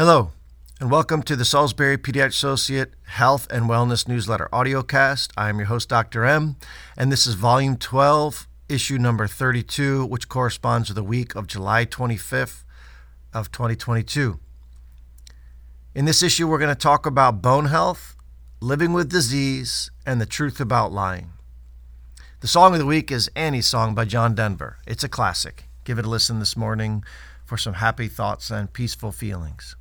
Hello, and welcome to the Salisbury Pediatric Associate Health and Wellness Newsletter audiocast. I am your host, Dr. M, and this is Volume 12, issue number 32, which corresponds to the week of July 25th of 2022. In this issue, we're going to talk about bone health, living with disease, and the truth about lying. The song of the week is Annie's Song by John Denver. It's a classic. Give it a listen this morning for some happy thoughts and peaceful feelings.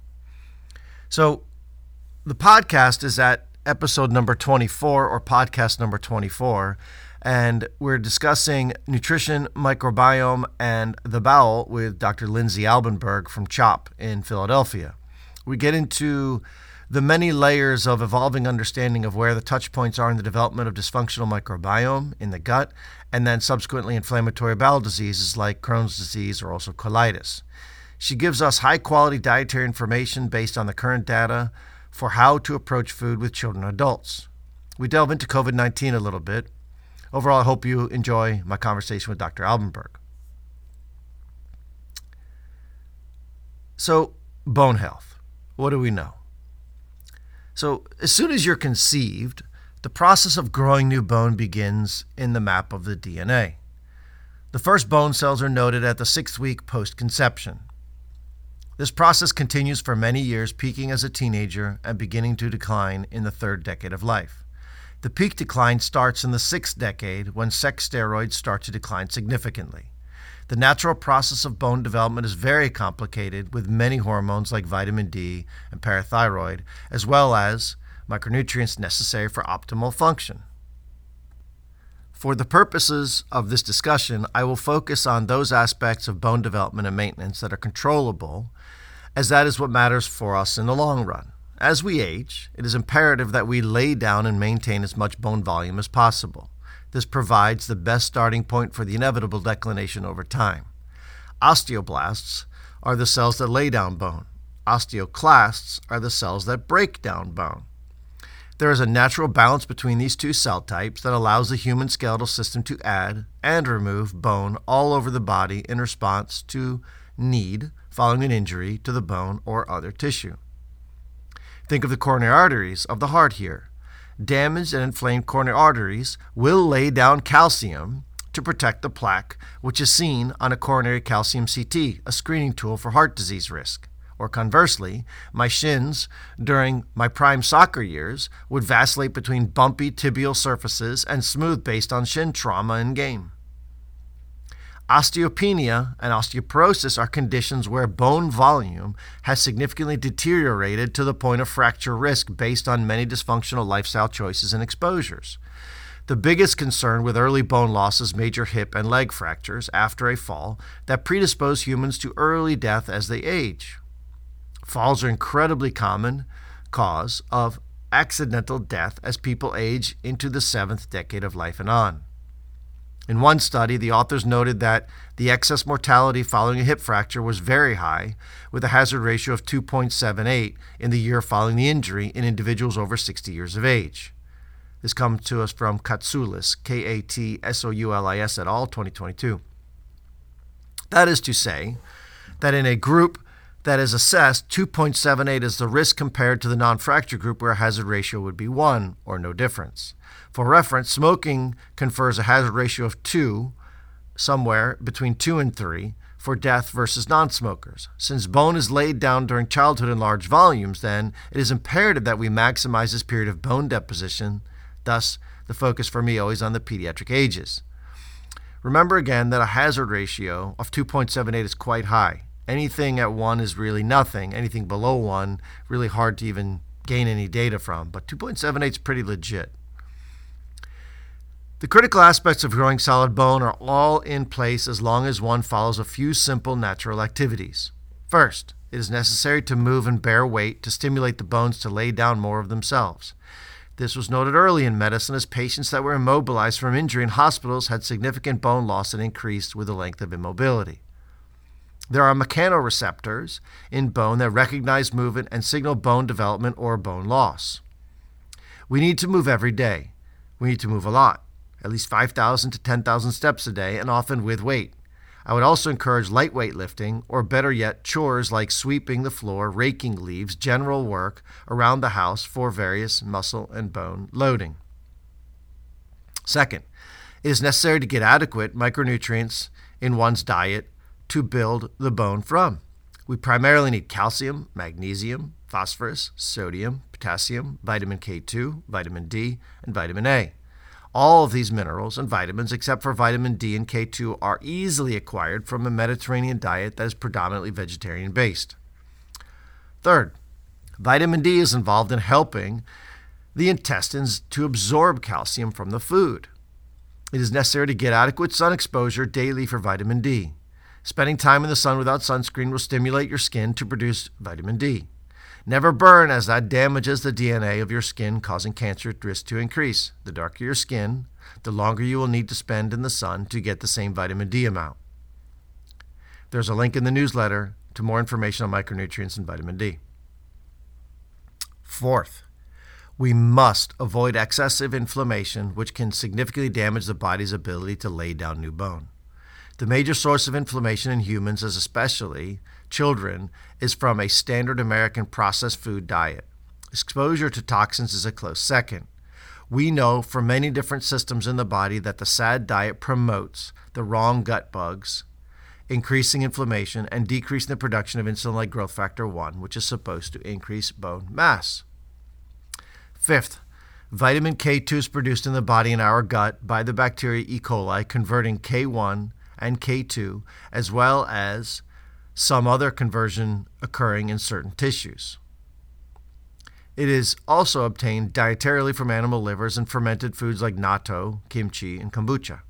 So, the podcast is at episode number 24 or podcast number 24, and we're discussing nutrition, microbiome, and the bowel with Dr. Lindsey Albenberg from CHOP in Philadelphia. We get into the many layers of evolving understanding of where the touch points are in the development of dysfunctional microbiome in the gut, and then subsequently inflammatory bowel diseases like Crohn's disease or also colitis. She gives us high quality dietary information based on the current data for how to approach food with children and adults. We delve into COVID 19 a little bit. Overall, I hope you enjoy my conversation with Dr. Albenberg. So, bone health. What do we know? So, as soon as you're conceived, the process of growing new bone begins in the map of the DNA. The first bone cells are noted at the sixth week post conception. This process continues for many years, peaking as a teenager and beginning to decline in the third decade of life. The peak decline starts in the sixth decade when sex steroids start to decline significantly. The natural process of bone development is very complicated with many hormones like vitamin D and parathyroid, as well as micronutrients necessary for optimal function. For the purposes of this discussion, I will focus on those aspects of bone development and maintenance that are controllable, as that is what matters for us in the long run. As we age, it is imperative that we lay down and maintain as much bone volume as possible. This provides the best starting point for the inevitable declination over time. Osteoblasts are the cells that lay down bone. Osteoclasts are the cells that break down bone. There is a natural balance between these two cell types that allows the human skeletal system to add and remove bone all over the body in response to need following an injury to the bone or other tissue. Think of the coronary arteries of the heart here. Damaged and inflamed coronary arteries will lay down calcium to protect the plaque, which is seen on a coronary calcium CT, a screening tool for heart disease risk. Or conversely, my shins during my prime soccer years would vacillate between bumpy tibial surfaces and smooth based on shin trauma in game. Osteopenia and osteoporosis are conditions where bone volume has significantly deteriorated to the point of fracture risk based on many dysfunctional lifestyle choices and exposures. The biggest concern with early bone loss is major hip and leg fractures after a fall that predispose humans to early death as they age. Falls are incredibly common cause of accidental death as people age into the seventh decade of life and on. In one study, the authors noted that the excess mortality following a hip fracture was very high, with a hazard ratio of 2.78 in the year following the injury in individuals over 60 years of age. This comes to us from Katsoulis, K A T S O U L I S et al., 2022. That is to say, that in a group that is assessed, 2.78 is the risk compared to the non fracture group where a hazard ratio would be 1 or no difference. For reference, smoking confers a hazard ratio of 2, somewhere between 2 and 3, for death versus non smokers. Since bone is laid down during childhood in large volumes, then it is imperative that we maximize this period of bone deposition, thus, the focus for me always on the pediatric ages. Remember again that a hazard ratio of 2.78 is quite high anything at one is really nothing. Anything below one, really hard to even gain any data from. But 2.78 is pretty legit. The critical aspects of growing solid bone are all in place as long as one follows a few simple natural activities. First, it is necessary to move and bear weight to stimulate the bones to lay down more of themselves. This was noted early in medicine as patients that were immobilized from injury in hospitals had significant bone loss and increased with the length of immobility. There are mechanoreceptors in bone that recognize movement and signal bone development or bone loss. We need to move every day. We need to move a lot, at least 5,000 to 10,000 steps a day, and often with weight. I would also encourage lightweight lifting, or better yet, chores like sweeping the floor, raking leaves, general work around the house for various muscle and bone loading. Second, it is necessary to get adequate micronutrients in one's diet to build the bone from. We primarily need calcium, magnesium, phosphorus, sodium, potassium, vitamin K2, vitamin D, and vitamin A. All of these minerals and vitamins, except for vitamin D and K2, are easily acquired from a Mediterranean diet that is predominantly vegetarian based. Third, vitamin D is involved in helping the intestines to absorb calcium from the food. It is necessary to get adequate sun exposure daily for vitamin D. Spending time in the sun without sunscreen will stimulate your skin to produce vitamin D. Never burn, as that damages the DNA of your skin, causing cancer risk to increase. The darker your skin, the longer you will need to spend in the sun to get the same vitamin D amount. There's a link in the newsletter to more information on micronutrients and vitamin D. Fourth, we must avoid excessive inflammation, which can significantly damage the body's ability to lay down new bone. The major source of inflammation in humans, as especially children, is from a standard American processed food diet. Exposure to toxins is a close second. We know from many different systems in the body that the SAD diet promotes the wrong gut bugs, increasing inflammation and decreasing the production of insulin like growth factor 1, which is supposed to increase bone mass. Fifth, vitamin K2 is produced in the body in our gut by the bacteria E. coli, converting K1 and K2, as well as some other conversion occurring in certain tissues. It is also obtained dietarily from animal livers and fermented foods like natto, kimchi, and kombucha.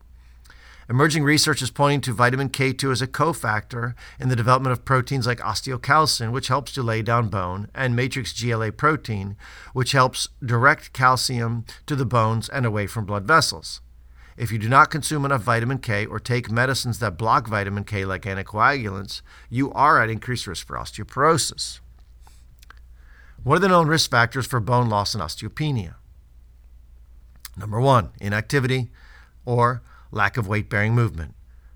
Emerging research is pointing to vitamin K2 as a cofactor in the development of proteins like osteocalcin, which helps to lay down bone, and matrix GLA protein, which helps direct calcium to the bones and away from blood vessels. If you do not consume enough vitamin K or take medicines that block vitamin K, like anticoagulants, you are at increased risk for osteoporosis. What are the known risk factors for bone loss and osteopenia? Number one, inactivity or lack of weight bearing movement.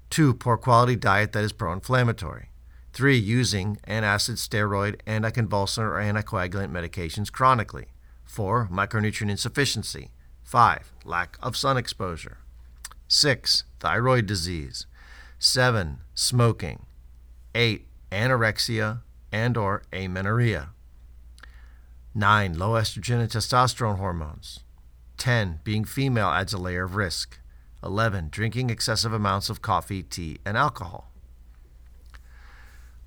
Two, poor quality diet that is pro inflammatory. Three, using antacid, steroid, anticonvulsant, or anticoagulant medications chronically. Four, micronutrient insufficiency. Five, lack of sun exposure. Six, thyroid disease. Seven, smoking. Eight, anorexia and or amenorrhea. Nine, low estrogen and testosterone hormones. 10. Being female adds a layer of risk. 11. Drinking excessive amounts of coffee, tea, and alcohol.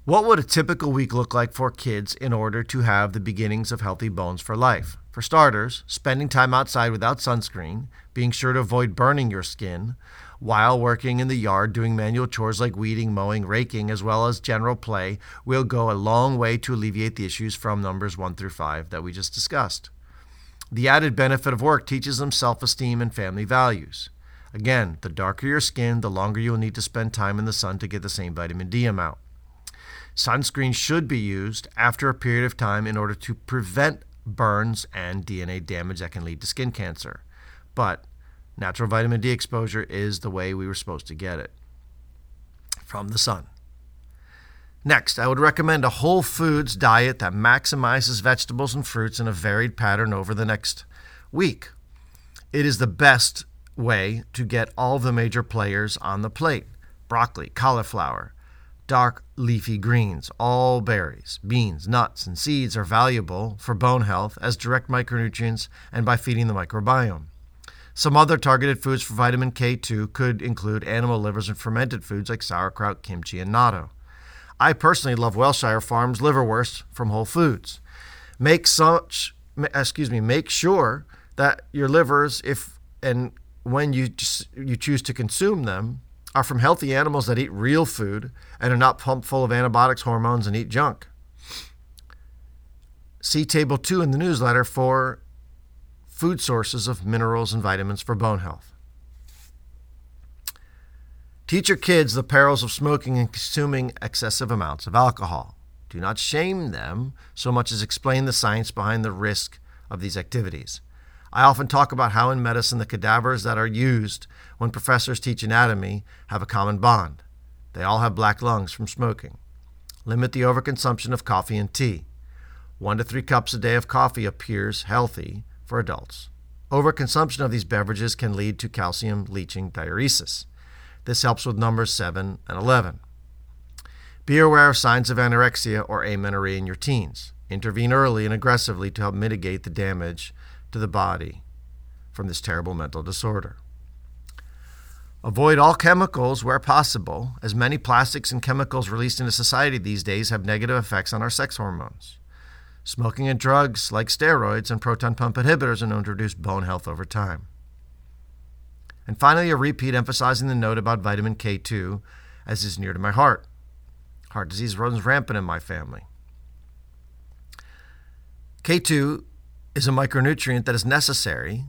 What would a typical week look like for kids in order to have the beginnings of healthy bones for life? For starters, spending time outside without sunscreen, being sure to avoid burning your skin while working in the yard doing manual chores like weeding, mowing, raking, as well as general play will go a long way to alleviate the issues from numbers 1 through 5 that we just discussed. The added benefit of work teaches them self esteem and family values. Again, the darker your skin, the longer you will need to spend time in the sun to get the same vitamin D amount. Sunscreen should be used after a period of time in order to prevent burns and DNA damage that can lead to skin cancer. But natural vitamin D exposure is the way we were supposed to get it from the sun. Next, I would recommend a whole foods diet that maximizes vegetables and fruits in a varied pattern over the next week. It is the best way to get all the major players on the plate broccoli, cauliflower, dark leafy greens, all berries, beans, nuts, and seeds are valuable for bone health as direct micronutrients and by feeding the microbiome. Some other targeted foods for vitamin K2 could include animal livers and fermented foods like sauerkraut, kimchi, and natto. I personally love Wellshire Farms liverwurst from Whole Foods. Make such, excuse me, make sure that your livers, if and when you you choose to consume them are from healthy animals that eat real food and are not pumped full of antibiotics, hormones, and eat junk. See Table 2 in the newsletter for food sources of minerals and vitamins for bone health. Teach your kids the perils of smoking and consuming excessive amounts of alcohol. Do not shame them so much as explain the science behind the risk of these activities. I often talk about how in medicine the cadavers that are used when professors teach anatomy have a common bond. They all have black lungs from smoking. Limit the overconsumption of coffee and tea. One to three cups a day of coffee appears healthy for adults. Overconsumption of these beverages can lead to calcium leaching diuresis. This helps with numbers 7 and 11. Be aware of signs of anorexia or amenorrhea in your teens. Intervene early and aggressively to help mitigate the damage to the body from this terrible mental disorder. Avoid all chemicals where possible, as many plastics and chemicals released into society these days have negative effects on our sex hormones. Smoking and drugs like steroids and proton pump inhibitors are known to reduce bone health over time. And finally, a repeat emphasizing the note about vitamin K2 as is near to my heart. Heart disease runs rampant in my family. K2 is a micronutrient that is necessary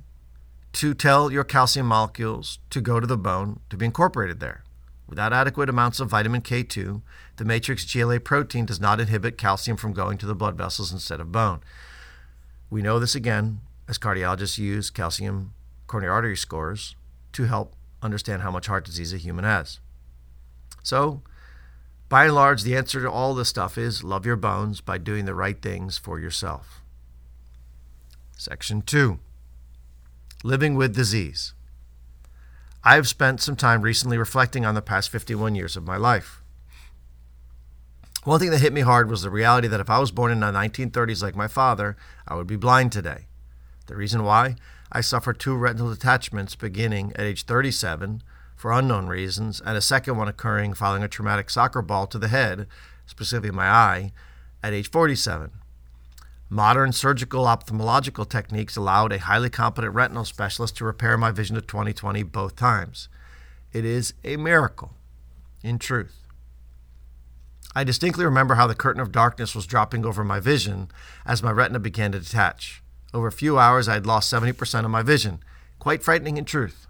to tell your calcium molecules to go to the bone to be incorporated there. Without adequate amounts of vitamin K2, the matrix GLA protein does not inhibit calcium from going to the blood vessels instead of bone. We know this again as cardiologists use calcium coronary artery scores to help understand how much heart disease a human has. So, by and large, the answer to all this stuff is love your bones by doing the right things for yourself. Section 2 Living with disease. I have spent some time recently reflecting on the past 51 years of my life. One thing that hit me hard was the reality that if I was born in the 1930s like my father, I would be blind today. The reason why? I suffered two retinal detachments beginning at age 37 for unknown reasons, and a second one occurring following a traumatic soccer ball to the head, specifically my eye, at age 47. Modern surgical ophthalmological techniques allowed a highly competent retinal specialist to repair my vision to 20/20 both times. It is a miracle, in truth. I distinctly remember how the curtain of darkness was dropping over my vision as my retina began to detach. Over a few hours, I had lost 70% of my vision. Quite frightening in truth.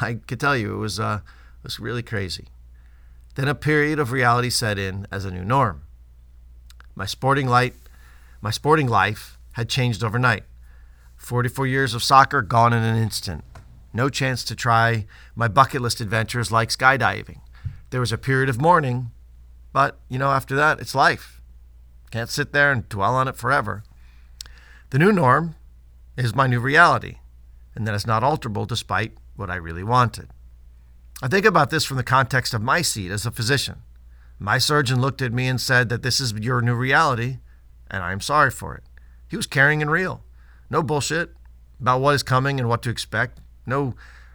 I could tell you, it was, uh, it was really crazy. Then a period of reality set in as a new norm. My sporting light my sporting life had changed overnight. 44 years of soccer gone in an instant. No chance to try my bucket list adventures like skydiving. There was a period of mourning, but, you know, after that, it's life. Can't sit there and dwell on it forever. The new norm is my new reality, and that is not alterable despite what I really wanted. I think about this from the context of my seat as a physician. My surgeon looked at me and said that this is your new reality, and I am sorry for it. He was caring and real. No bullshit about what is coming and what to expect. No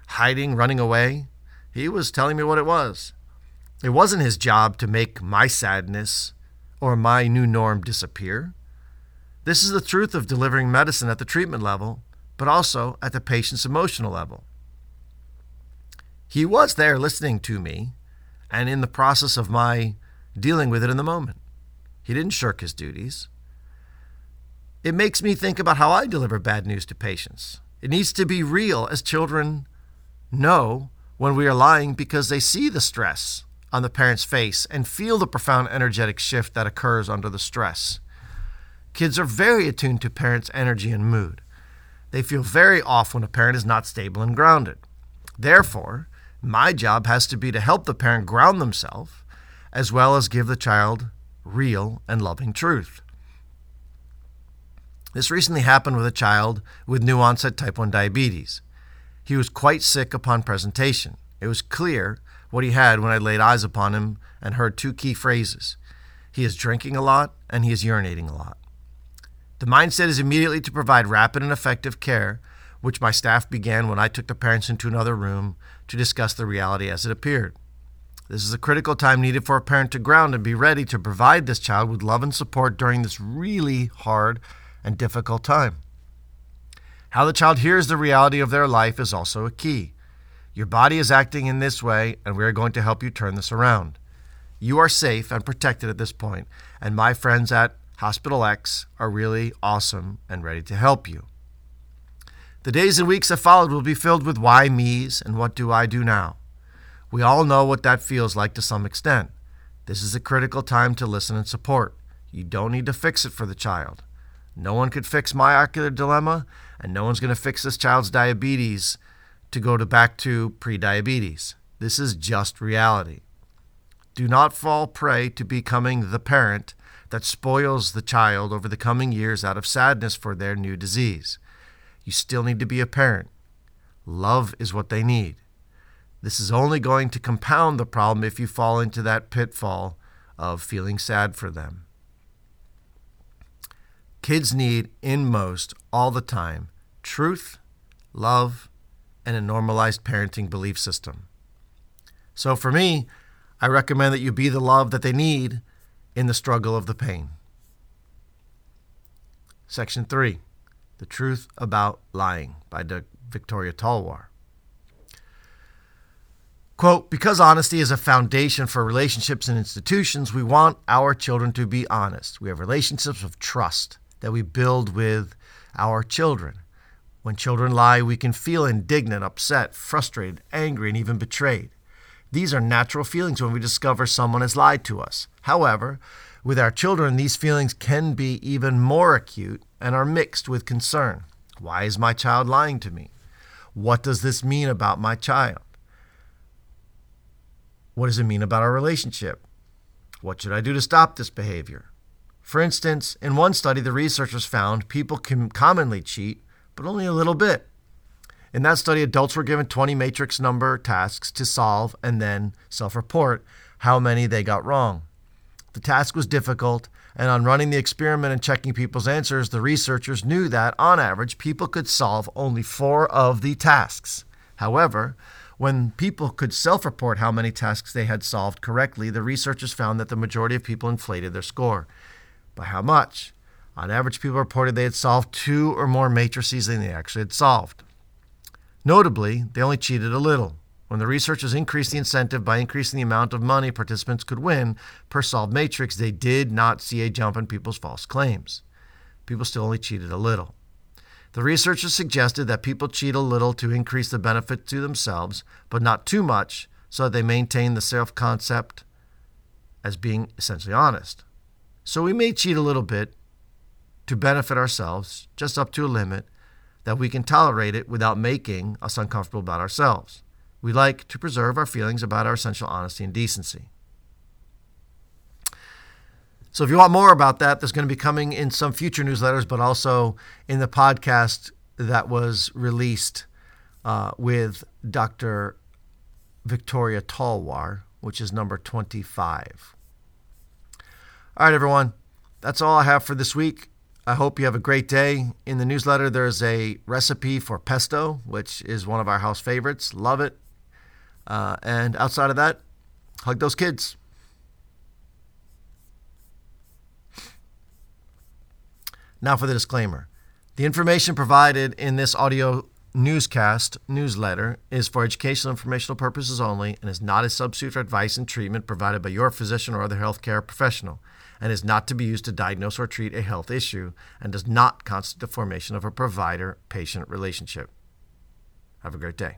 hiding, running away. He was telling me what it was. It wasn't his job to make my sadness or my new norm disappear. This is the truth of delivering medicine at the treatment level, but also at the patient's emotional level. He was there listening to me and in the process of my dealing with it in the moment. He didn't shirk his duties. It makes me think about how I deliver bad news to patients. It needs to be real, as children know when we are lying because they see the stress on the parent's face and feel the profound energetic shift that occurs under the stress. Kids are very attuned to parents' energy and mood. They feel very off when a parent is not stable and grounded. Therefore, my job has to be to help the parent ground themselves as well as give the child real and loving truth. This recently happened with a child with new onset type 1 diabetes. He was quite sick upon presentation. It was clear what he had when I laid eyes upon him and heard two key phrases. He is drinking a lot and he is urinating a lot. The mindset is immediately to provide rapid and effective care, which my staff began when I took the parents into another room to discuss the reality as it appeared. This is a critical time needed for a parent to ground and be ready to provide this child with love and support during this really hard and difficult time. How the child hears the reality of their life is also a key. Your body is acting in this way, and we are going to help you turn this around. You are safe and protected at this point, and my friends at Hospital X are really awesome and ready to help you. The days and weeks that followed will be filled with why me's and what do I do now. We all know what that feels like to some extent. This is a critical time to listen and support. You don't need to fix it for the child. No one could fix my ocular dilemma, and no one's going to fix this child's diabetes to go to back to pre-diabetes. This is just reality. Do not fall prey to becoming the parent that spoils the child over the coming years out of sadness for their new disease. You still need to be a parent. Love is what they need. This is only going to compound the problem if you fall into that pitfall of feeling sad for them. Kids need, in most, all the time, truth, love, and a normalized parenting belief system. So for me, I recommend that you be the love that they need in the struggle of the pain. Section 3 The Truth About Lying by Victoria Talwar. Quote, because honesty is a foundation for relationships and institutions, we want our children to be honest. We have relationships of trust that we build with our children. When children lie, we can feel indignant, upset, frustrated, angry, and even betrayed. These are natural feelings when we discover someone has lied to us. However, with our children, these feelings can be even more acute and are mixed with concern. Why is my child lying to me? What does this mean about my child? What does it mean about our relationship? What should I do to stop this behavior? For instance, in one study, the researchers found people can commonly cheat, but only a little bit. In that study, adults were given 20 matrix number tasks to solve and then self report how many they got wrong. The task was difficult, and on running the experiment and checking people's answers, the researchers knew that, on average, people could solve only four of the tasks. However, when people could self report how many tasks they had solved correctly, the researchers found that the majority of people inflated their score. By how much? On average, people reported they had solved two or more matrices than they actually had solved. Notably, they only cheated a little. When the researchers increased the incentive by increasing the amount of money participants could win per solved matrix, they did not see a jump in people's false claims. People still only cheated a little. The researchers suggested that people cheat a little to increase the benefit to themselves, but not too much so that they maintain the self concept as being essentially honest. So we may cheat a little bit to benefit ourselves, just up to a limit, that we can tolerate it without making us uncomfortable about ourselves. We like to preserve our feelings about our essential honesty and decency. So, if you want more about that, there's going to be coming in some future newsletters, but also in the podcast that was released uh, with Dr. Victoria Talwar, which is number 25. All right, everyone, that's all I have for this week. I hope you have a great day. In the newsletter, there's a recipe for pesto, which is one of our house favorites. Love it. Uh, and outside of that, hug those kids. Now for the disclaimer. The information provided in this audio newscast newsletter is for educational informational purposes only and is not a substitute for advice and treatment provided by your physician or other healthcare professional and is not to be used to diagnose or treat a health issue and does not constitute the formation of a provider patient relationship. Have a great day.